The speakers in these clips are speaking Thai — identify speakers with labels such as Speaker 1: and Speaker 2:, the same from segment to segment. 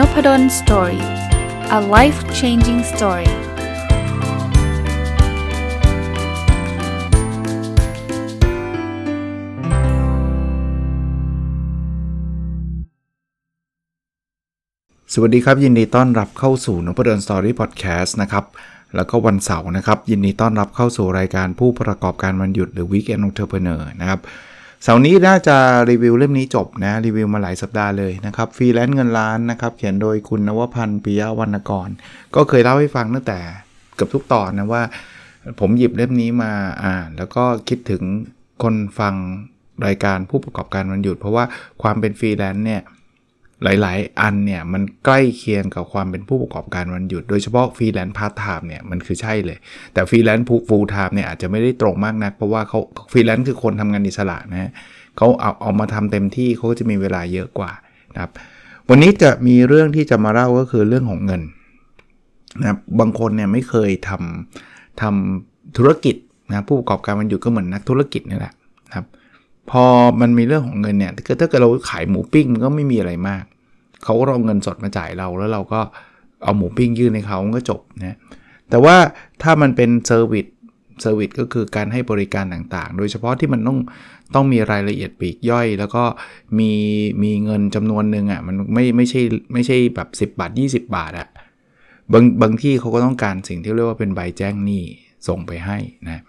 Speaker 1: Nopadol's Story a life changing story สวัสดีครับ ยินดีต้อนรับเข้าสู่ Nopadol's Story Podcast นะครับ แล้วก็วันเสาร์นะครับ ยินดีต้อนรับเข้าสู่รายการผู้ประกอบการวันหยุดหรือ Weekend Entrepreneur นะครับ เสาร์นี้น่าจะรีวิวเล่มนี้จบนะ รีวิวมาหลายสัปดาห์เลยนะครับฟรีแลนซ์เงินล้านนะครับเขียนโดยคุณนวพันธ์ปิยวรรณกร ก็เคยเล่าให้ฟังตั้งแต่เกือบทุกตอนนะว่า ผมหยิบเล่มนี้มาอ่านแล้วก็คิดถึงคนฟังรายการผู้ประกอบการวันหยุด เพราะว่าความเป็นฟรีแลนซ์เนี่ย หลาย ๆ อันเนี่ยมันใกล้เคียงกับความเป็นผู้ประกอบการวันหยุด โดยเฉพาะฟรีแลนซ์พาร์ทไทม์เนี่ยมันคือใช่เลย แต่ฟรีแลนซ์ full-time เนี่ยอาจจะไม่ได้ตรงมากนัก เพราะว่าเขาฟรีแลนซ์คือคนทำงานอิสระนะเขาเอาเอามาทำเต็มที่เขาก็จะมีเวลาเยอะกว่านะครับวันนี้จะมีเรื่องที่จะมาเล่าก็คือเรื่องของเงินนะบบางคนเนี่ยไม่เคยทำทำธุรกิจนะผู้ประกอบการวันหยุดก็เหมือนนักธุรกิจนี่แหละ พอมันมีเรื่องของเงินเนี่ยถ้าเกิดเราขายหมูปิ้งมันก็ไม่มีอะไรมาก เขาก็เอาเงินสดมาจ่ายเราแล้วเราก็เอาหมูปิ้งยื่นให้เขาก็จบนะแต่ว่าถ้ามันเป็น service service ก็คือการให้บริการต่างๆ โดยเฉพาะที่มันต้องต้องมีรายละเอียดปีกย่อย แล้วก็มีมีเงินจำนวนหนึ่งอะ่ะมันไม่ไม่ใช่ไม่ใช่แบบ 10 บาท 20 บาทอะ่ะบางบางที่เขาก็ต้องการสิ่งที่เรียกว่าเป็นใบแจ้งหนี้ส่งไปให้นะ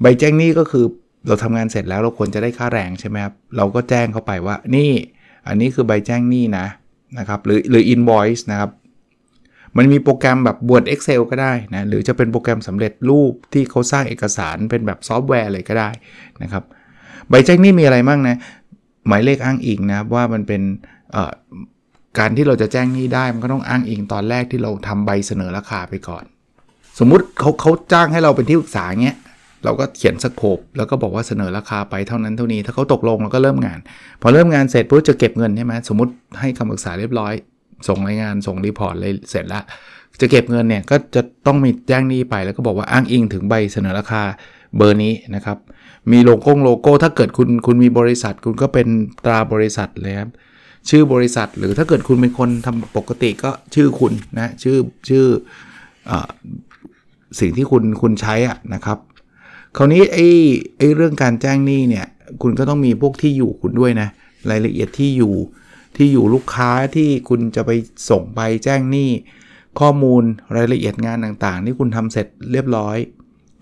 Speaker 1: ใบแจ้งหนี้ก็คือ เราทำงานเสร็จแล้วเราควรจะได้ค่าแรงใช่ไหมครับ เราก็แจ้งเข้าไปว่านี่ อันนี้คือใบแจ้งหนี้นะนะครับ หรือหรือ invoice นะครับ มันมีโปรแกรมแบบบวด Excel ก็ได้นะ หรือจะเป็นโปรแกรมสำเร็จรูปที่เขาสร้างเอกสารเป็นแบบซอฟต์แวร์เลยก็ได้นะครับ ใบแจ้งหนี้มีอะไรบ้างนะ หมายเลขอ้างอิงนะว่ามันเป็นการที่เราจะแจ้งหนี้ได้มันก็ต้องอ้างอิงตอนแรกที่เราทำใบเสนอราคาไปก่อน สมมุติเขาเขาจ้างให้เราเป็นที่ปรึกษาเงี้ย เราก็เขียนสโคปแล้วก็บอกว่าเสนอราคาไปเท่านั้นเท่านี้ ถ้าเขาตกลงเราก็เริ่มงาน พอเริ่มงานเสร็จปุ๊บจะเก็บเงินใช่ไหมสมมติให้คำปรึกษาเรียบร้อย ส่งรายงานส่ง report เลยเสร็จแล้วจะเก็บเงินเนี่ยก็จะต้องมีแจ้งหนี้ไปแล้วก็บอกว่าอ้างอิงถึงใบเสนอราคาเบอร์นี้นะครับ มีโลโก้โลโก้ ถ้าเกิดคุณคุณมีบริษัท คุณก็เป็นตราบริษัทเลยครับชื่อบริษัทหรือถ้าเกิดคุณเป็นคนทำปกติก็ชื่อคุณนะชื่อชื่ออสิ่งที่คุณคุณใช้อะนะครับ คราวนี้ไอ้ไอ้เรื่องการแจ้งหนี้เนี่ยคุณก็ต้องมีพวกที่อยู่คุณด้วยนะ รายละเอียดที่อยู่ที่อยู่ลูกค้าที่คุณจะไปส่งไปแจ้งหนี้ ข้อมูลรายละเอียดงานต่างๆ ที่คุณทำเสร็จเรียบร้อย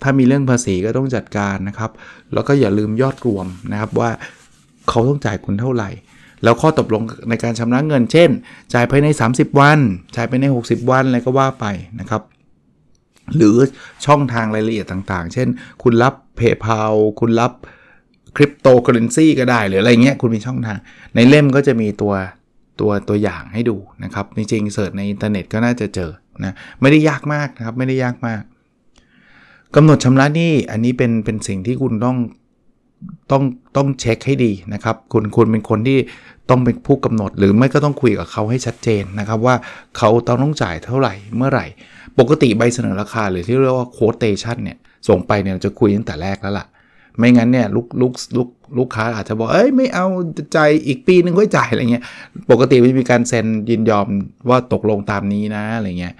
Speaker 1: ถ้ามีเรื่องภาษีก็ต้องจัดการนะครับ แล้วก็อย่าลืมยอดรวมนะครับว่าเขาต้องจ่ายคุณเท่าไหร่ แล้วข้อตกลงในการชำระเงิน เช่น จ่ายภายใน 30 วัน จ่ายภายใน 60 วันอะไรก็ว่าไปนะครับ หรือช่องทางรายละเอียดต่างๆ เช่น คุณรับ PayPal คุณรับคริปโตเคอเรนซีก็ได้ หรืออะไรเงี้ยคุณมีช่องทาง ในเล่มก็จะมีตัวตัวตัวอย่างให้ดูนะครับ จริงๆ search ในอินเทอร์เน็ตก็น่าจะเจอนะไม่ได้ยากมากนะครับ ไม่ได้ยากมากกำหนดชำระหนี้อันนี้เป็นเป็นสิ่งที่คุณต้องต้องต้องเช็คให้ดีนะครับ คุณคุณเป็นคนที่ ต้องเป็นผู้กำหนด หรือไม่ก็ต้องคุยกับเขาให้ชัดเจนนะครับว่าเขาต้องต้องจ่ายเท่าไหร่เมื่อไหร่ ปกติใบเสนอราคาหรือที่เรียกว่าโคดเตชันเนี่ยส่งไปเนี่ยจะคุยตั้งแต่แรกแล้วล่ะ ไม่งั้นเนี่ยลูกลูกลูกลูกค้าอาจจะบอกเอ้ยไม่เอาใจอีกปีนึงค่อยจ่ายอะไรเงี้ยปกติมันมีการเซ็นยินยอมว่าตกลงตามนี้นะอะไรเงี้ย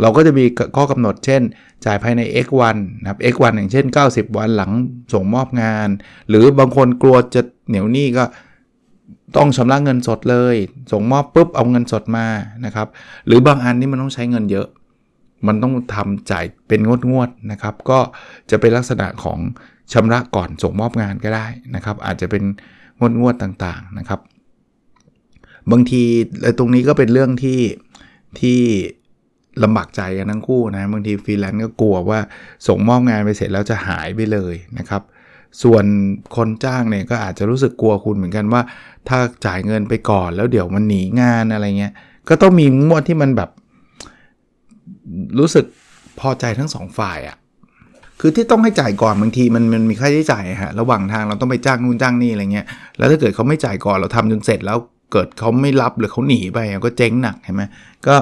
Speaker 1: เราก็จะมีข้อกำหนดเช่น จ่ายภายใน x วันนะครับ x วันอย่างเช่น 90 วันหลังส่งมอบงาน หรือบางคนกลัวจะเหนียวหนี้ก็ ต้องชำระเงินสดเลย ส่งมอบปุ๊บเอาเงินสดมานะครับ หรือบางอันนี่มันต้องใช้เงินเยอะ มันต้องทำจ่ายเป็นงวดงวดนะครับ ก็จะเป็นลักษณะของชำระก่อนส่งมอบงานก็ได้นะครับ อาจจะเป็นงวดงวดต่างๆนะครับ บางทีตรงนี้ก็เป็นเรื่องที่ที่ลำบากใจกันทั้งคู่นะบางทีฟรีแลนซ์ก็กลัวว่าส่งมอบงานไปเสร็จแล้วจะหายไปเลยนะครับ ส่วนคนจ้างเนี่ยก็อาจจะรู้สึกกลัวคุณเหมือนกันว่า ถ้าจ่ายเงินไปก่อนแล้วเดี๋ยวมันหนีงานอะไรเงี้ยก็ต้องมีงวดที่มันแบบ รู้สึกพอใจทั้งสองฝ่ายอะ่ะคือที่ต้องให้จ่ายก่อนบางทีมันมันมีค่าใช้จ่ายฮะระหว่างทางเราต้องไปจ้างนู่นจ้างนี่อะไรเงี้ยแล้วถ้าเกิดเขาไม่จ่ายก่อนเราทำจนเสร็จแล้วเกิดเขาไม่รับหรือเขาหนีไปก็เจ๊งหนักเห็นไหมก็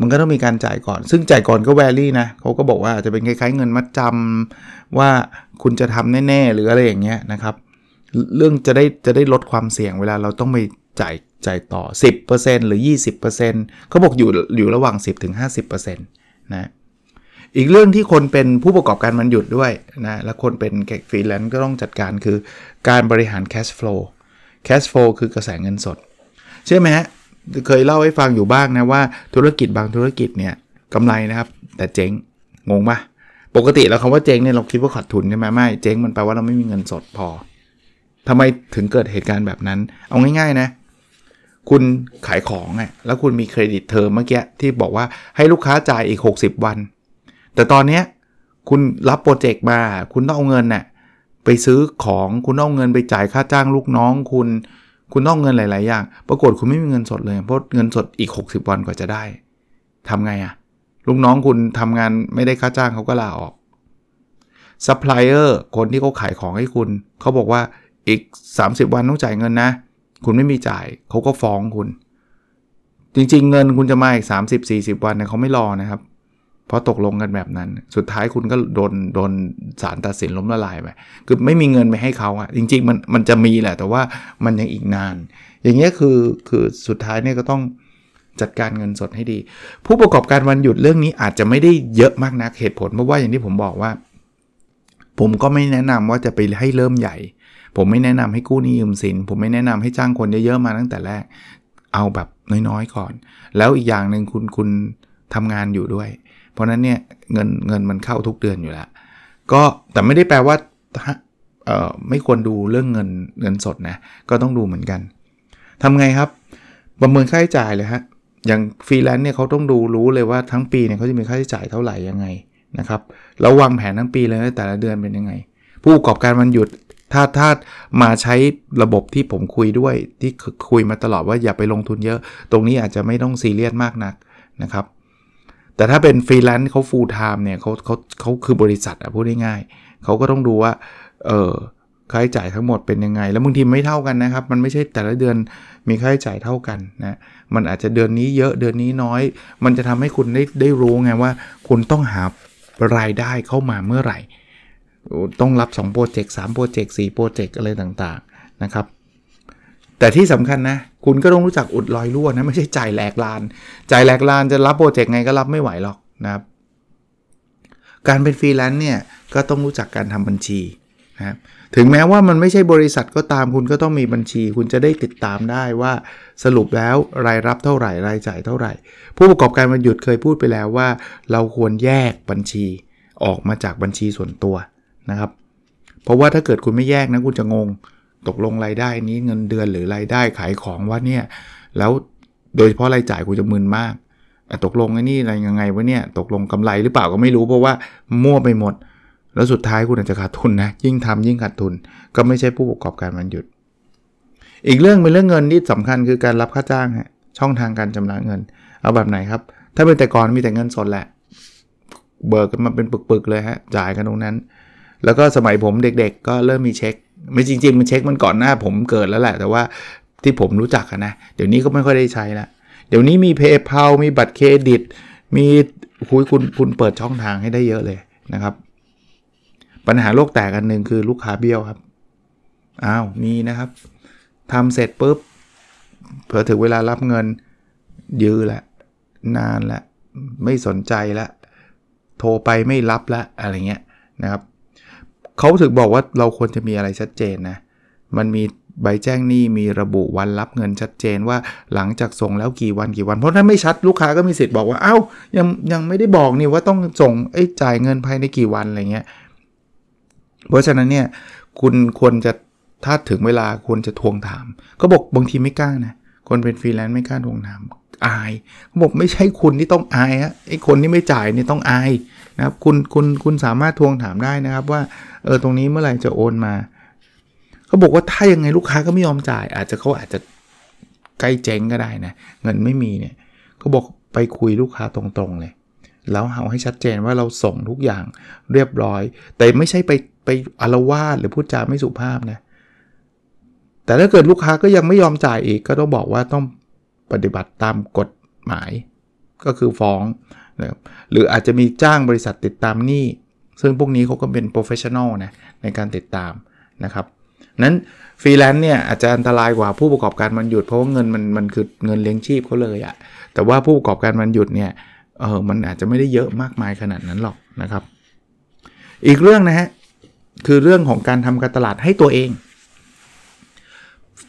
Speaker 1: มันก็ต้องมีการจ่ายก่อน ซึ่งจ่ายก่อนก็แวรี่นะเขาก็บอกว่าจะเป็นคล้ายๆเงินมัดจำว่า คุณจะทำแน่ๆ หรืออะไรอย่างเงี้ยนะครับ เรื่องจะได้จะได้ลดความเสี่ยงเวลาเราต้องไปจ่ายจ่ายต่อ 10%หรือ 20%เขาบอกอยู่อยู่ระหว่าง 10-50%นะอีกเรื่องที่คนเป็นผู้ประกอบการมันหยุดด้วยนะและคนเป็นฟรีแลนซ์ก็ต้องจัดการคือการบริหาร cash flow cash flow คือกระแสเงินสด เชื่อไหมฮะเคยเล่าให้ฟังอยู่บ้างนะว่าธุรกิจบางธุรกิจเนี่ยกำไรนะครับ แต่เจ๊งงงปะ ปกติแล้วคำว่าเจ๊งเนี่ยเราคิดว่าขาดทุนใช่ไหมไม่เจ๊งมันแปลว่าเราไม่มีเงินสดพอทำไมถึงเกิดเหตุการณ์แบบนั้น เอาง่ายๆนะ คุณขายของอะแล้วคุณมีเครดิตเทอมเมื่อกี้ที่บอกว่าให้ลูกค้าจ่ายอีก 60 วัน แต่ตอนเนี้ยคุณรับโปรเจกต์มา คุณต้องเอาเงินน่ะไปซื้อของคุณต้องเอาเงินไปจ่ายค่าจ้างลูกน้อง คุณคุณต้องเงินหลาย ๆ อย่าง ปรากฏคุณไม่มีเงินสดเลย เพราะเงินสดอีก 60 วันกว่าจะได้ทำไงอะ ลูกน้องคุณทำงานไม่ได้ค่าจ้างเขาก็ลาออกซัพพลายเออร์คนที่เขาขายของให้คุณ เขาบอกว่าอีก 30 วันต้องจ่ายเงินนะ คุณไม่มีจ่ายเขาก็ฟ้องคุณ จริงๆ เงินคุณจะมาอีก 30-40 วันเนี่ยเขาไม่รอนะครับ เพราะตกลงกันแบบนั้น สุดท้ายคุณก็โดนโดนศาลตัดสินล้มละลายไปคือไม่มีเงินไปให้เขาอะจริง ๆ มันมันจะมีแหละ แต่ว่ามันยังอีกนาน อย่างเงี้ยคือคือสุดท้ายเนี่ยก็ต้อง จัดการเงินสดให้ดี ผู้ประกอบการวันหยุดเรื่องนี้อาจจะไม่ได้เยอะมากนักเหตุผลเพราะว่าอย่างที่ผมบอกว่า ผมก็ไม่แนะนำว่าจะไปให้เริ่มใหญ่ ผมไม่แนะนำให้กู้หนี้ยืมสิน ผมไม่แนะนำให้จ้างคนเยอะๆมาตั้งแต่แรก เอาแบบน้อยๆก่อน แล้วอีกอย่างหนึ่งคุณคุณทำงานอยู่ด้วย เพราะนั้นเนี่ยเงินเงินมันเข้าทุกเดือนอยู่แล้วก็แต่ไม่ได้แปลว่าไม่ควรดูเรื่องเงินเงินสดนะ ก็ต้องดูเหมือนกันทำไงครับประเมินค่าใช้จ่ายเลยฮะ อย่างฟรีแลนซ์เนี่ยเขาต้องดูรู้เลยว่าทั้งปีเนี่ยเขาจะมีค่าใช้จ่ายเท่าไหร่ยังไงนะครับแล้ววางแผนทั้งปีเลยแต่ละเดือนเป็นยังไง ผู้ประกอบการวันหยุดถ้าถ้ามาใช้ระบบที่ผมคุยด้วยที่คุยมาตลอดว่าอย่าไปลงทุนเยอะ ตรงนี้อาจจะไม่ต้องซีเรียสมากนักนะครับ แต่ถ้าเป็นฟรีแลนซ์เขา full-time เนี่ยเขาเขาเขาคือบริษัทอะพูดง่ายๆเขาก็ต้องดูว่าเออ ค่าใช้จ่ายทั้งหมดเป็นยังไง แล้วบางทีไม่เท่ากันนะครับ มันไม่ใช่แต่ละเดือนมีค่าใช้จ่ายเท่ากันนะ มันอาจจะเดือนนี้เยอะเดือนนี้น้อย มันจะทำให้คุณได้ได้รู้ไงว่า คุณต้องหารายได้เข้ามาเมื่อไหร่ ต้องรับ2โปรเจกต์3โปรเจกต์4โปรเจกต์อะไรต่างๆนะครับ แต่ที่สำคัญนะ คุณก็ต้องรู้จักอุดรอยรั่วนะไม่ใช่จ่ายแหลกลาญ จ่ายแหลกลาญจะรับโปรเจกต์ไงก็รับไม่ไหวหรอกนะครับ การเป็นฟรีแลนซ์เนี่ยก็ต้องรู้จักการทำบัญชีนะครับ ถึงแม้ว่ามันไม่ใช่บริษัทก็ตามคุณก็ต้องมีบัญชี คุณจะได้ติดตามได้ว่าสรุปแล้วรายรับเท่าไหร่รายจ่ายเท่าไหร่ ผู้ประกอบการวันหยุดเคยพูดไปแล้วว่า เราควรแยกบัญชีออกมาจากบัญชีส่วนตัวนะครับ เพราะว่าถ้าเกิดคุณไม่แยกนะคุณจะงงตกลงรายได้นี้เงินเดือนหรือรายได้ขายของว่าเนี่ยแล้วโดยเฉพาะรายจ่ายคุณจะมึนมากตกลงไอ้นี่อะไรยังไงวะเนี่ยตกลงกำไรหรือเปล่าก็ไม่รู้เพราะว่ามั่วไปหมด แล้วสุดท้ายคุณอาจจะขาดทุนนะ ยิ่งทำยิ่งขาดทุน ก็ไม่ใช่ผู้ประกอบการมันหยุด อีกเรื่องเป็นเรื่องเงินที่สำคัญคือการรับค่าจ้างฮะช่องทางการชำระเงิน เอาแบบไหนครับ ถ้าเป็นแต่ก่อนมีแต่เงินสดแหละ เบิกกันมาเป็นปึกๆเลยฮะจ่ายกันตรงนั้น แล้วก็สมัยผมเด็กๆ ก็เริ่มมีเช็ค ไม่จริงๆมันเช็คมันก่อนหน้าผมเกิดแล้วแหละ แต่ว่าที่ผมรู้จักนะเดี๋ยวนี้ก็ไม่ค่อยได้ใช้ละเดี๋ยวนี้มี PayPal มีบัตรเครดิต มีคุยคุณคุณเปิดช่องทางให้ได้เยอะเลยนะครับ ปัญหาโลกแตกอันหนึ่งคือลูกค้าเบี้ยวครับ อ้าวมีนะครับทำเสร็จปุ๊บเผื่อถึงเวลารับเงินยื้อละ นานละ ไม่สนใจละ โทรไปไม่รับละ อะไรเงี้ยนะครับเขาถึงบอกว่าเราควรจะมีอะไรชัดเจนนะ มันมีใบแจ้งหนี้มีระบุวันรับเงินชัดเจนว่าหลังจากส่งแล้วกี่วันกี่วัน เพราะถ้าไม่ชัดลูกค้าก็มีสิทธิ์บอกว่าเอา้ายังยังไม่ได้บอกนี่ว่าต้องส่งไอ้จ่ายเงินภายในกี่วันอะไรเงี้ย เพราะฉะนั้นเนี่ยคุณควรจะถ้าถึงเวลาควรจะทวงถาม ก็บอกบางทีไม่กล้านะคนเป็นฟรีแลนซ์ไม่กล้าทวงถามอายเขาบอกไม่ใช่คุณที่ต้องอายฮะไอ้คนที่ไม่จ่ายนี่ต้องอายนะครับคุณคุณคุณสามารถทวงถามได้นะครับว่าเออตรงนี้เมื่อไหร่จะโอนมาเขาบอกว่าถ้ายังไงลูกค้าก็ไม่ยอมจ่าย อาจจะเขาอาจจะใกล้เจ๊งก็ได้นะเงินไม่มีเนี่ยเขาบอกไปคุยลูกค้าตรงๆเลย แล้วเอาให้ชัดเจนว่าเราส่งทุกอย่างเรียบร้อย แต่ไม่ใช่ไป ไปอาละวาดหรือพูดจาไม่สุภาพนะ แต่ถ้าเกิดลูกค้าก็ยังไม่ยอมจ่ายอีกก็ต้องบอกว่าต้องปฏิบัติตามกฎหมาย ก็คือฟ้องนะครับหรืออาจจะมีจ้างบริษัทติดตามหนี้ ซึ่งพวกนี้เขาก็เป็น professional นะในการติดตามนะครับนั้นฟรีแลนซ์เนี่ยอาจจะอันตรายกว่าผู้ประกอบการวันหยุดเพราะว่าเงินมันมันคือเงินเลี้ยงชีพเขาเลยอะแต่ว่าผู้ประกอบการวันหยุดเนี่ยเออมันอาจจะไม่ได้เยอะมากมายขนาดนั้นหรอกนะครับ อีกเรื่องนะฮะ คือเรื่องของการทำการตลาดให้ตัวเอง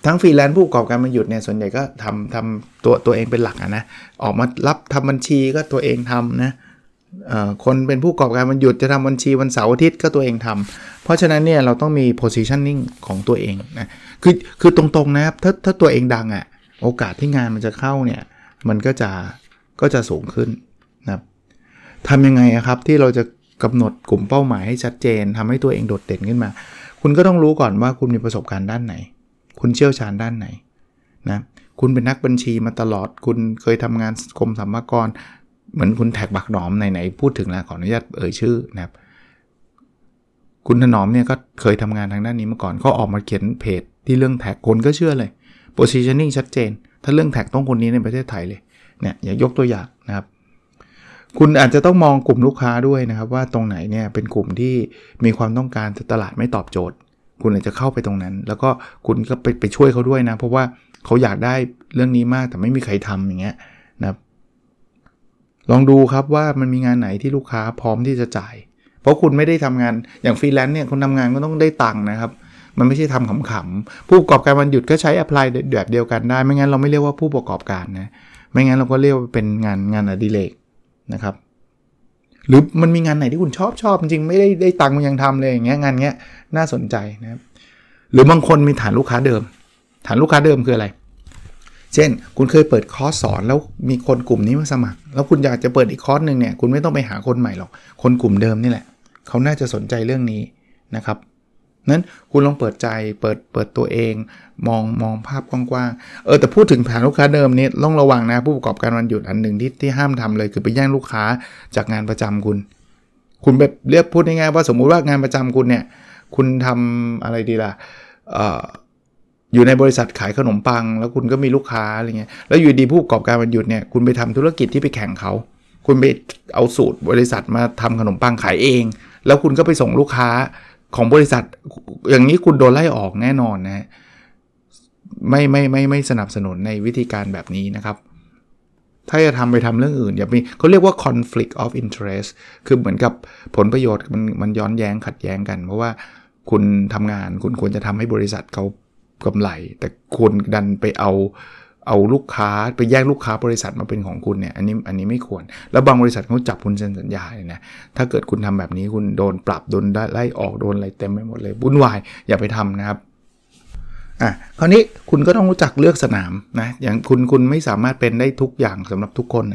Speaker 1: ทั้งฟรีแลนซ์ผู้ประกอบการมันหยุดเนี่ยส่วนใหญ่ก็ทำทำตัวตัวเองเป็นหลักะนะออกมารับทำบัญชีก็ตัวเองทำนะคนเป็นผู้ประกอบการมันหยุดจะทำบัญชีวันเสาร์อาทิตย์ก็ตัวเองทำเพราะฉะนั้นเนี่ยเราต้องมี positioning ของตัวเองนะคือคือตรงๆนะครับถ้าถ้าตัวเองดังอะ่ะโอกาสที่งานมันจะเข้าเนี่ยมันก็จะก็จะสูงขึ้นนะครับทำยังไงครับที่เราจะ กำหนดกลุ่มเป้าหมายให้ชัดเจนทำให้ตัวเองโดดเด่นขึ้นมา คุณก็ต้องรู้ก่อนว่าคุณมีประสบการณ์ด้านไหน คุณเชี่ยวชาญด้านไหนนะคุณเป็นนักบัญชีมาตลอด คุณเคยทำงานกรมสรรพากรเหมือนคุณแท็กบักหนอมไหนๆพูดถึงแล้วขออนุญาตเอ่ยชื่อนะครับคุณถนอมเนี่ยก็เคยทำงานทางด้านนี้มาก่อนเขาออกมาเขียนเพจที่เรื่องแท็กคนก็เชื่อเลย positioning ชัดเจน ถ้าเรื่อง tech ต้องคนนี้ในประเทศไทยเลยเนี่ยอย่ายกตัวอย่างนะครับ คุณอาจจะต้องมองกลุ่มลูกค้าด้วยนะครับ ว่าตรงไหนเนี่ยเป็นกลุ่มที่มีความต้องการแต่ตลาดไม่ตอบโจทย์ คุณอาจจะเข้าไปตรงนั้น แล้วก็คุณก็ไปไปช่วยเขาด้วยนะ เพราะว่าเขาอยากได้เรื่องนี้มากแต่ไม่มีใครทำอย่างเงี้ยนะครับลองดูครับว่ามันมีงานไหนที่ลูกค้าพร้อมที่จะจ่าย เพราะคุณไม่ได้ทำงานอย่างฟรีแลนซ์เนี่ยคุณทำงานก็ต้องได้ตังค์นะครับ มันไม่ใช่ทำขำๆผู้ประกอบการวันหยุดก็ใช้อ p p l y แบบเดียวกันได้ ไม่งั้นเราไม่เรียกว่าผู้ประกอบการนะไม่งั้นเราก็เรียกว่าเป็นงานงานอดิเรก นะครับ หรือมันมีงานไหนที่คุณชอบชอบจริงไม่ได้ได้ตังค์มันยังทำเลยอย่างเงี้ยงานเงี้ยน่าสนใจนะครับหรือบางคนมีฐานลูกค้าเดิม ฐานลูกค้าเดิมคืออะไร เช่น คุณเคยเปิดคอร์สสอนแล้วมีคนกลุ่มนี้มาสมัคร แล้วคุณอยากจะเปิดอีกคอร์สหนึ่งเนี่ยคุณไม่ต้องไปหาคนใหม่หรอกคนกลุ่มเดิมนี่แหละ เขาน่าจะสนใจเรื่องนี้นะครับ นั้นคุณลองเปิดใจเปิดเปิดตัวเอง มองมองภาพกว้างๆเออแต่พูดถึงฐานลูกค้าเดิมนี้ต้องระวังนะผู้ประกอบการวันหยุดอันหนึ่งที่ที่ห้ามทำเลย คือไปแย่งลูกค้าจากงานประจำคุณ คุณแบบเรียกพูดง่ายๆว่าสมมุติว่างานประจำคุณเนี่ยคุณทำอะไรดีล่ะอยู่ในบริษัทขายขนมปัง แล้วคุณก็มีลูกค้าอะไรเงี้ยแล้วอยู่ดีผู้ประกอบการวันหยุดเนี่ยคุณไปทำธุรกิจที่ไปแข่งเขาคุณไปเอาสูตรบริษัทมาทำขนมปังขายเอง แล้วคุณก็ไปส่งลูกค้า ของบริษัทอย่างนี้คุณโดนไล่ออกแน่นอนนะไม่ไม่ไม่ไม่สนับสนุนในวิธีการแบบนี้นะครับ ถ้าจะทำไปทำเรื่องอื่น อย่ามีเขาเรียกว่า conflict of interest คือเหมือนกับผลประโยชน์มันมันย้อนแย้งขัดแย้งกัน เพราะว่าคุณทำงานคุณควรจะทำให้บริษัทเขากำไร แต่คุณดันไปเอา เอาลูกค้าไปแย่งลูกค้าบริษัทมาเป็นของคุณเนี่ยอันนี้อันนี้ไม่ควร แล้วบางบริษัทเขาจับคุณเซ็นสัญญาเลยนะถ้าเกิดคุณทำแบบนี้คุณโดนปรับโดนไล่ออกโดนอะไรเต็มไปหมดเลยวุ่นวายอย่าไปทำนะครับอะคราวนี้คุณก็ต้องรู้จักเลือกสนามนะอย่างคุณคุณไม่สามารถเป็นได้ทุกอย่างสำหรับทุกคน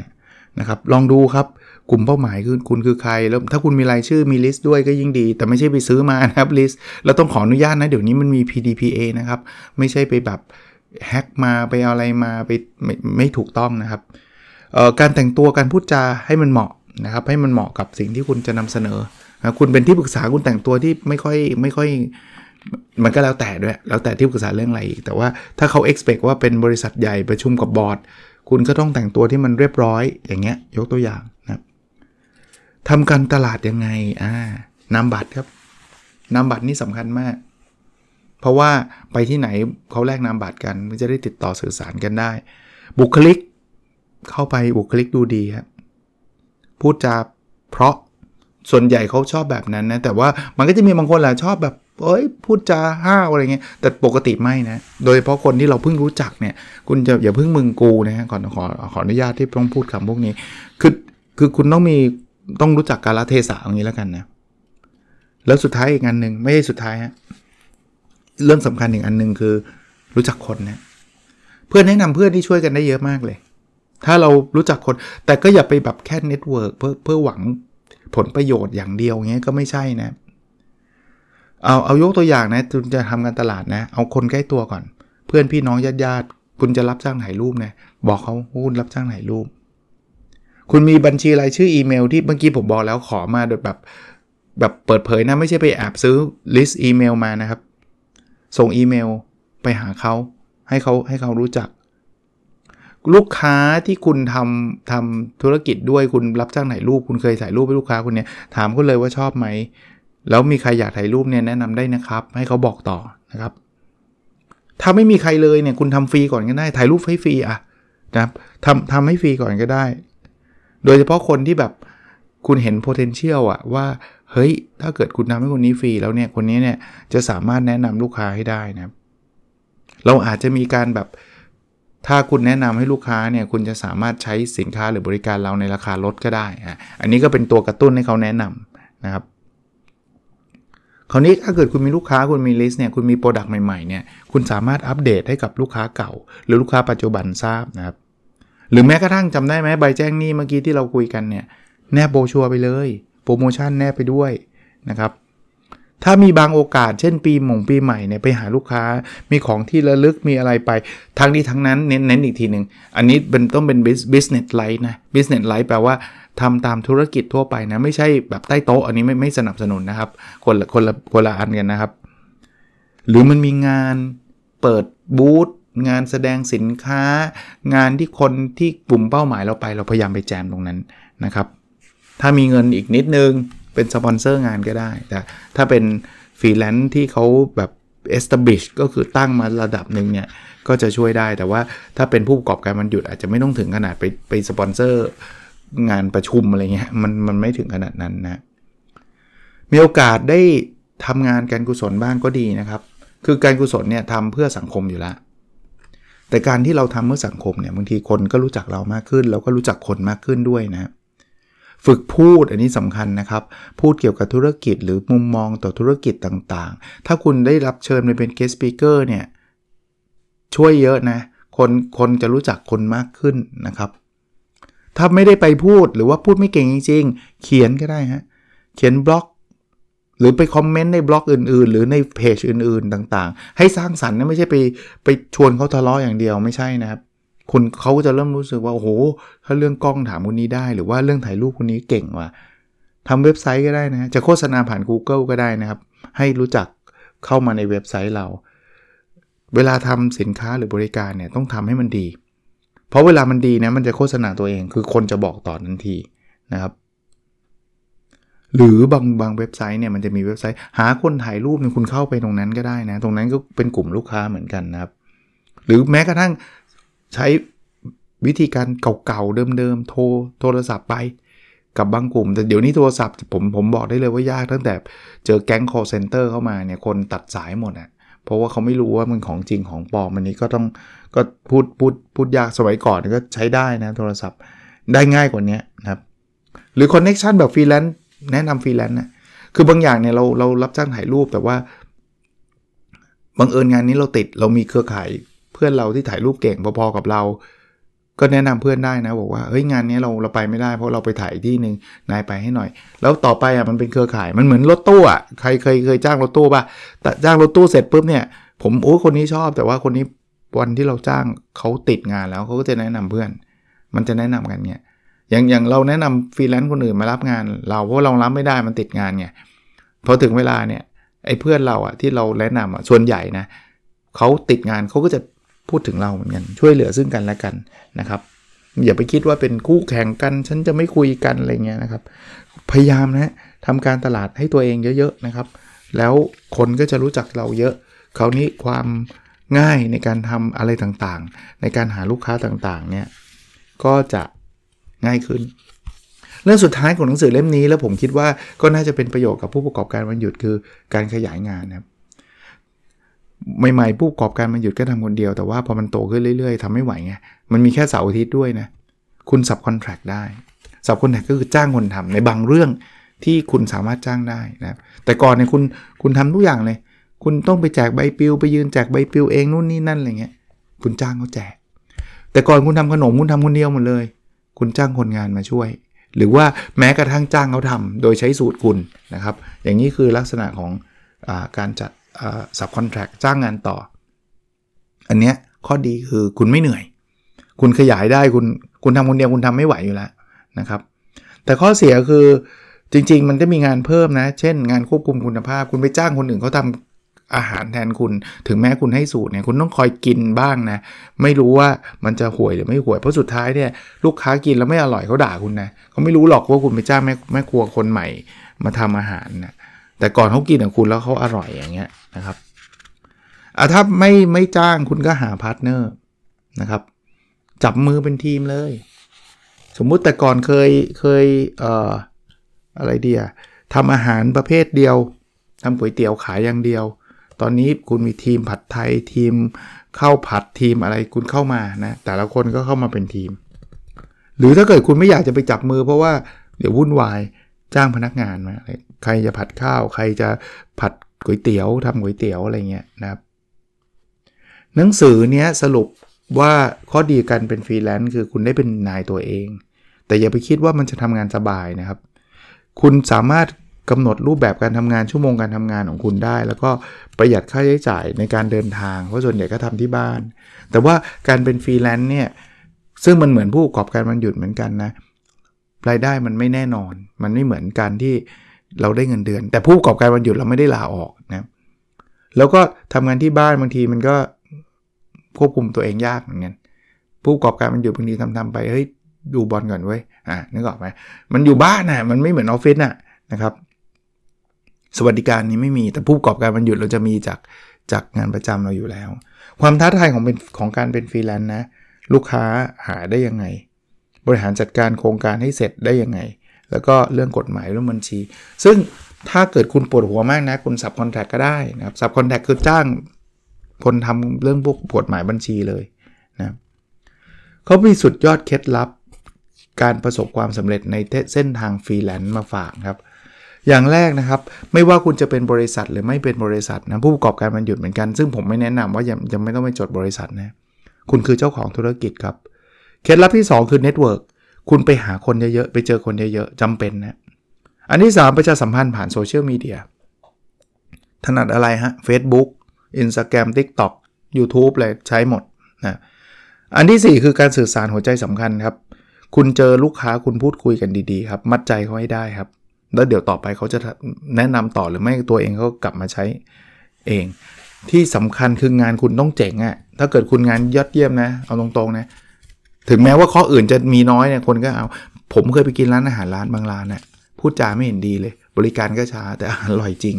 Speaker 1: นะครับลองดูครับกลุ่มเป้าหมายคือคุณคือใครแล้วถ้าคุณมีรายชื่อมี list ด้วยก็ยิ่งดี แต่ไม่ใช่ไปซื้อมานะครับ list เราต้องขออนุญาตนะ เดี๋ยวนี้มันมี PDPA นะครับ ไม่ใช่ไปแบบ แฮ็กมาไปอะไรมาไปไม่ไม่ถูกต้องนะครับการแต่งตัวการพูดจาให้มันเหมาะนะครับให้มันเหมาะกับสิ่งที่คุณจะนำเสนอนะคุณเป็นที่ปรึกษาคุณแต่งตัวที่ไม่ค่อยไม่ค่อยมันก็แล้วแต่ด้วย แล้วแต่ที่ปรึกษาเรื่องอะไรอีก แต่ว่าถ้าเขา expect ว่าเป็นบริษัทใหญ่ประชุมกับบอร์ด คุณก็ต้องแต่งตัวที่มันเรียบร้อยอย่างเงี้ยยกตัวอย่างนะทำการตลาดยังไงอ่านำบัตรครับนำบัตรนี่สำคัญมาก เพราะว่าไปที่ไหนเขาแลกนามบัตรกันมันจะได้ติดต่อสื่อสารกันได้ บุคลิกเข้าไปบุคลิกดูดีครับพูดจาเพราะส่วนใหญ่เขาชอบแบบนั้นนะ แต่ว่ามันก็จะมีบางคนแหละชอบแบบเอ้ยพูดจาห้าวอะไรเงี้ยแต่ปกติไม่นะ โดยเฉพาะคนที่เราเพิ่งรู้จักเนี่ย คุณจะอย่าเพิ่งมึงกูนะฮะก่อนขอขออนุญาตที่ต้องพูดคำพวกนี้ คือคือคุณต้องมีต้องรู้จักกาลเทศะอย่างนี้แล้วกันนะ แล้วสุดท้ายอีกอันหนึ่งไม่ใช่สุดท้ายฮะ เรื่องสำคัญอีกอันหนึ่งคือ รู้จักคนนะเพื่อนแนะนำเพื่อนที่ช่วยกันได้เยอะมากเลย ถ้าเรารู้จักคน แต่ก็อย่าไปแบบแค่ network เพื่อเพื่อหวังผลประโยชน์อย่างเดียวเงี้ยก็ไม่ใช่นะ เอาเอายกตัวอย่างนะคุณจะทำการตลาดนะ เอาคนใกล้ตัวก่อน เพื่อนพี่น้องญาติญาติคุณจะรับจ้างถ่ายรูปนะ บอกเขาคุณรับจ้างถ่ายรูป คุณมีบัญชีรายชื่ออีเมลที่เมื่อกี้ผมบอกแล้วขอมาโดยแบบแบบเปิดเผยนะ ไม่ใช่ไปแอบซื้อ list อีเมลมานะครับ ส่งอีเมลไปหาเขาให้เขาให้เขารู้จัก ลูกค้าที่คุณทำทำธุรกิจด้วยคุณรับจ้างถ่ายรูปคุณเคยถ่ายรูปให้ลูกค้าคุณเนี่ยถามเขาเลยว่าชอบไหมแล้วมีใครอยากถ่ายรูปเนี่ยแนะนำได้นะครับ ให้เขาบอกต่อนะครับ ถ้าไม่มีใครเลยเนี่ยคุณทำฟรีก่อนก็ได้ถ่ายรูปให้ฟรีอะนะครับทำทำให้ฟรีก่อนก็ได้ โดยเฉพาะคนที่แบบคุณเห็น potential อะว่า เฮ้ย ถ้าเกิดคุณทำให้คนนี้ฟรีแล้วเนี่ย คนนี้เนี่ยจะสามารถแนะนำลูกค้าให้ได้นะครับเราอาจจะมีการแบบ ถ้าคุณแนะนำให้ลูกค้าเนี่ย คุณจะสามารถใช้สินค้าหรือบริการเราในราคาลดก็ได้อะอันนี้ก็เป็นตัวกระตุ้นให้เขาแนะนำนะครับ คราวนี้ถ้าเกิดคุณมีลูกค้าคุณมี list เนี่ย คุณมี product ใหม่ๆเนี่ย คุณสามารถอัปเดตให้กับลูกค้าเก่า หรือลูกค้าปัจจุบันทราบนะครับ หรือแม้กระทั่งจำได้ไหมใบแจ้งหนี้เมื่อกี้ที่เราคุยกันเนี่ย แนบโบชัวไปเลย โปรโมชั่นแนบไปด้วยนะครับ ถ้ามีบางโอกาสเช่นปีหม่งปีใหม่เนี่ยไปหาลูกค้ามีของที่ระลึกมีอะไรไป ทั้งนี้ทั้งนั้นเน้นเน้นอีกทีหนึ่งอันนี้เป็นต้องเป็น business life นะ business life แปลว่าทำตามธุรกิจทั่วไปนะไม่ใช่แบบใต้โต๊ะอันนี้ไม่ไม่สนับสนุนนะครับคนละคนละคนละอันกันนะครับ หรือมันมีงานเปิดบูธงานแสดงสินค้า งานที่คนที่กลุ่มเป้าหมายเราไป เราพยายามไปแจมตรงนั้นนะครับ ถ้ามีเงินอีกนิดนึง เป็นสปอนเซอร์งานก็ได้แต่ถ้าเป็นฟรีแลนซ์ที่เขาแบบ establish ก็คือตั้งมาระดับหนึ่งเนี่ย ก็จะช่วยได้แต่ว่าถ้าเป็นผู้ประกอบการมันหยุดอาจจะไม่ต้องถึงขนาดไปไปสปอนเซอร์งานประชุมอะไรเงี้ยมันมันไม่ถึงขนาดนั้นนะ มีโอกาสได้ทำงานการกุศลบ้างก็ดีนะครับ คือการกุศลเนี่ยทำเพื่อสังคมอยู่แล้ว แต่การที่เราทำเพื่อสังคมเนี่ยบางทีคนก็รู้จักเรามากขึ้น เราก็รู้จักคนมากขึ้นด้วยนะ ฝึกพูดอันนี้สำคัญนะครับ พูดเกี่ยวกับธุรกิจหรือมุมมองต่อธุรกิจต่างๆ ถ้าคุณได้รับเชิญไปเป็น guest speaker เนี่ย ช่วยเยอะนะ คนคนจะรู้จักคนมากขึ้นนะครับ ถ้าไม่ได้ไปพูดหรือว่าพูดไม่เก่งจริง ๆ เขียนก็ได้ฮะเขียนบล็อก หรือไปคอมเมนต์ในบล็อกอื่น ๆ หรือในเพจอื่น ๆ ต่าง ๆ ให้สร้างสรรค์นะไม่ใช่ไปไปชวนเขาทะเลาะอย่างเดียวไม่ใช่นะครับ คนเขาจะเริ่มรู้สึกว่าโอ้โห ถ้าเรื่องกล้องถามคนนี้ได้ หรือว่าเรื่องถ่ายรูปคนนี้เก่งว่ะทำเว็บไซต์ก็ได้นะจะโฆษณาผ่าน Google ก็ได้นะครับ ให้รู้จักเข้ามาในเว็บไซต์เรา เวลาทำสินค้าหรือบริการเนี่ยต้องทำให้มันดี เพราะเวลามันดีนะมันจะโฆษณาตัวเองคือคนจะบอกต่อทันทีนะครับ หรือบางบางเว็บไซต์เนี่ยมันจะมีเว็บไซต์ หาคนถ่ายรูปเนี่ยคุณเข้าไปตรงนั้นก็ได้นะ ตรงนั้นก็เป็นกลุ่มลูกค้าเหมือนกันนะครับ หรือแม้กระทั่ง ใช้วิธีการเก่าๆ เดิมๆ โทรโทรศัพท์ไปกับบางกลุ่ม แต่เดี๋ยวนี้โทรศัพท์ผมผมบอกได้เลยว่ายากตั้งแต่เจอแก๊ง call center เข้ามาเนี่ยคนตัดสายหมดอะ่ะเพราะว่าเขาไม่รู้ว่ามันของจริงของปลอมอันนี้ก็ต้องก็พูดพูดพูดยากสมัยก่อนก็ใช้ได้นะโทรศัพท์ได้ง่ายกว่านี้นะครับ หรือ connection แบบฟรีแลนซ์แนะนำฟรีแลนซ์นะคือบางอย่างเนี่ยเราเรารับจ้างถ่ายรูปแต่ว่าบังเอิญงานนี้เราติดเรามีเครือข่าย พื่อนเราที่ถ่ายรูปเก่งพอๆกับเรา ก็แนะนำเพื่อนได้นะบอกว่าเฮ้ยงานนี้เราเราไปไม่ได้เพราะเราไปถ่ายที่หนึ่งนายไปให้หน่อย แล้วต่อไปอะมันเป็นเครือข่ายมันเหมือนรถตู้อะใครเคยเคยจ้างรถตู้ป่ะแต่จ้างรถตู้เสร็จปุ๊บเนี่ยผมโอ้คนนี้ชอบ แต่ว่าคนนี้วันที่เราจ้างเขาติดงานแล้วเขาก็จะแนะนำเพื่อน มันจะแนะนำกันเนี่ยอย่างอย่างเราแนะนำฟรีแลนซ์คนอื่นมารับงาน เราเพราะเรารับไม่ได้มันติดงานไงพอถึงเวลาเนี่ยไอ้เพื่อนเราอะที่เราแนะนำอะส่วนใหญ่นะเขาติดงานเขาก็จะ พูดถึงเราเหมือนกัน ช่วยเหลือซึ่งกันและกันนะครับ อย่าไปคิดว่าเป็นคู่แข่งกัน ฉันจะไม่คุยกันอะไรเงี้ยนะครับ พยายามนะทำการตลาดให้ตัวเองเยอะๆนะครับ แล้วคนก็จะรู้จักเราเยอะคราวนี้ความง่ายในการทำอะไรต่างๆ ในการหาลูกค้าต่างๆเนี่ยก็จะง่ายขึ้น เรื่องสุดท้ายของหนังสือเล่มนี้ แล้วผมคิดว่าก็น่าจะเป็นประโยชน์กับผู้ประกอบการวันหยุดคือการขยายงานนะครับ ใหม่ๆผู้ประกอบการมันหยุดก็ทำคนเดียวแต่ว่าพอมันโตขึ้นเรื่อยๆทำไม่ไหวไงมันมีแค่เสาร์อาทิตย์ด้วยนะคุณสับคอนแทรคได้สับคอนแทรคก็คือจ้างคนทำในบางเรื่องที่คุณสามารถจ้างได้นะแต่ก่อนเนี่ยคุณคุณทำทุกอย่างเลย คุณต้องไปแจกใบปลิวไปยืนแจกใบปลิวเองนู่นนี่นั่นอะไรเงี้ยคุณจ้างเขาแจก แต่ก่อนคุณทำขนมคุณทำคนเดียวหมดเลย คุณจ้างคนงานมาช่วย หรือว่าแม้กระทั่งจ้างเขาทำโดยใช้สูตรคุณนะครับ อย่างนี้คือลักษณะของอการจัด สับคอนแทคจ้างงานต่อ อันเนี้ยข้อดีคือคุณไม่เหนื่อย คุณขยายได้คุณคุณทำคนเดียวคุณทำไม่ไหวอยู่แล้วนะครับ แต่ข้อเสียคือจริง ๆ มันจะมีงานเพิ่มนะ เช่น งานควบคุมคุณภาพ คุณไปจ้างคนอื่นเขาทำอาหารแทนคุณ ถึงแม้คุณให้สูตรเนี่ยคุณต้องคอยกินบ้างนะ ไม่รู้ว่ามันจะห่วยหรือไม่ห่วย เพราะสุดท้ายเนี่ยลูกค้ากินแล้วไม่อร่อยเขาด่าคุณนะเขาไม่รู้หรอกว่าคุณไปจ้างแม่แม่ครัวคนใหม่มาทำอาหารนะแต่ก่อนเขากินของคุณแล้วเขาอร่อยอย่างเงี้ย นะครับอะถ้าไม่ไม่จ้างคุณก็หา partner นะครับ จับมือเป็นทีมเลย สมมุติแต่ก่อนเคยเคยเอ่ออะไรเดียทำอาหารประเภทเดียวทำก๋วยเตี๋ยวขายอย่างเดียว ตอนนี้คุณมีทีมผัดไทยทีมข้าวผัดทีมอะไรคุณเข้ามานะ แต่ละคนก็เข้ามาเป็นทีม หรือถ้าเกิดคุณไม่อยากจะไปจับมือ เพราะว่าเดี๋ยววุ่นวายจ้างพนักงานมาใครจะผัดข้าว ใครจะผัด ก๋วยเตี๋ยวทำก๋วยเตี๋ยวอะไรเงี้ยนะครับ หนังสือเนี้ยสรุปว่าข้อดีกันเป็นฟรีแลนซ์คือคุณได้เป็นนายตัวเอง แต่อย่าไปคิดว่ามันจะทำงานสบายนะครับ คุณสามารถกำหนดรูปแบบการทำงานชั่วโมงการทำงานของคุณได้ แล้วก็ประหยัดค่าใช้จ่ายในการเดินทาง เพราะส่วนใหญ่ก็ทำที่บ้าน แต่ว่าการเป็นฟรีแลนซ์เนี่ยซึ่งมันเหมือนผู้ประกอบการวันหยุดเหมือนกันนะรายได้มันไม่แน่นอน มันไม่เหมือนการที่ เราได้เงินเดือน แต่ผู้ประกอบการวันหยุดเราไม่ได้ลาออกนะแล้วก็ทำงานที่บ้านบางทีมันก็ควบคุมตัวเองยากเหมือนกันผู้ประกอบการวันหยุดบางทีทำทำไปเฮ้ยดูบอลก่อนเว้ยอ่านึกออกไหมมันอยู่บ้านน่ะมันไม่เหมือนออฟฟิศน่ะนะครับ สวัสดิการนี้ไม่มีแต่ผู้ประกอบการวันหยุดเราจะมีจากจากงานประจำเราอยู่แล้ว ความท้าทายของเป็นของการเป็นฟรีแลนซ์นะ ลูกค้าหาได้ยังไง บริหารจัดการโครงการให้เสร็จได้ยังไง แล้วก็เรื่องกฎหมายเรื่องบัญชี ซึ่งถ้าเกิดคุณปวดหัวมากนะ คุณ subcontract ก็ได้นะครับ subcontract คือจ้างคนทำเรื่องพวกกฎหมายบัญชีเลยนะเขามีสุดยอดเคล็ดลับ การประสบความสำเร็จในเส้นทางฟรีแลนซ์มาฝากครับอย่างแรกนะครับ ไม่ว่าคุณจะเป็นบริษัทหรือไม่เป็นบริษัทนะผู้ประกอบการวันหยุดเหมือนกัน ซึ่งผมไม่แนะนำว่ายังยังไม่ต้องไปจดบริษัทนะคุณคือเจ้าของธุรกิจครับ เคล็ดลับที่ 2 คือ network คุณไปหาคนเยอะๆ ไปเจอคนเยอะๆจำเป็นนะ อันที่ 3 ประชาสัมพันธ์ผ่านโซเชียลมีเดีย ถนัดอะไรฮะ Facebook Instagram TikTok YouTube เลยใช้หมดนะ อันที่ 4 คือการสื่อสารหัวใจสำคัญครับ คุณเจอลูกค้าคุณพูดคุยกันดีๆครับ มัดใจเขาให้ได้ครับ แล้วเดี๋ยวต่อไปเขาจะแนะนำต่อหรือไม่ตัวเองเขากลับมาใช้เอง ที่สำคัญคืองานคุณต้องเจ๋งอะ่ะถ้าเกิดคุณงานยอดเยี่ยมนะ เอาตรงๆนะ ถึงแม้ว่าข้ออื่นจะมีน้อยเนี่ยคนก็เอา ผมเคยไปกินร้านอาหารร้านบางร้านน่ะพูดจาไม่เห็นดีเลย บริการก็ช้าแต่อาหารอร่อยจริง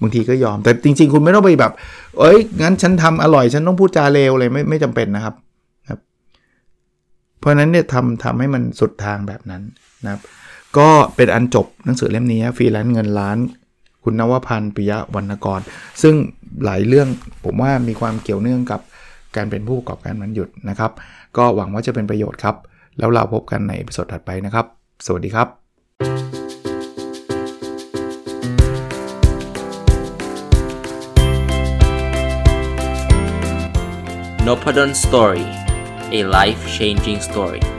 Speaker 1: บางทีก็ยอมแต่จริง ๆ คุณไม่ต้องไปแบบ เอ้ยงั้นฉันทำอร่อยฉันต้องพูดจาเลวเลยไม่ไม่จำเป็นนะครับครับ เพราะฉะนั้นเนี่ยทำทำให้มันสุดทางแบบนั้นนะครับ ก็เป็นอันจบหนังสือเล่มนี้ฟรีแลนซ์เงินล้าน คุณนวพันธ์ปิยะวรรณกร ซึ่งหลายเรื่องผมว่ามีความเกี่ยวเนื่องกับการเป็นผู้ประกอบการมันหยุดนะครับ ก็หวังว่าจะเป็นประโยชน์ครับ แล้วเราพบกันในอพิโซดถัดไปนะครับ สวัสดีครับ
Speaker 2: n o p a d o n Story a life changing story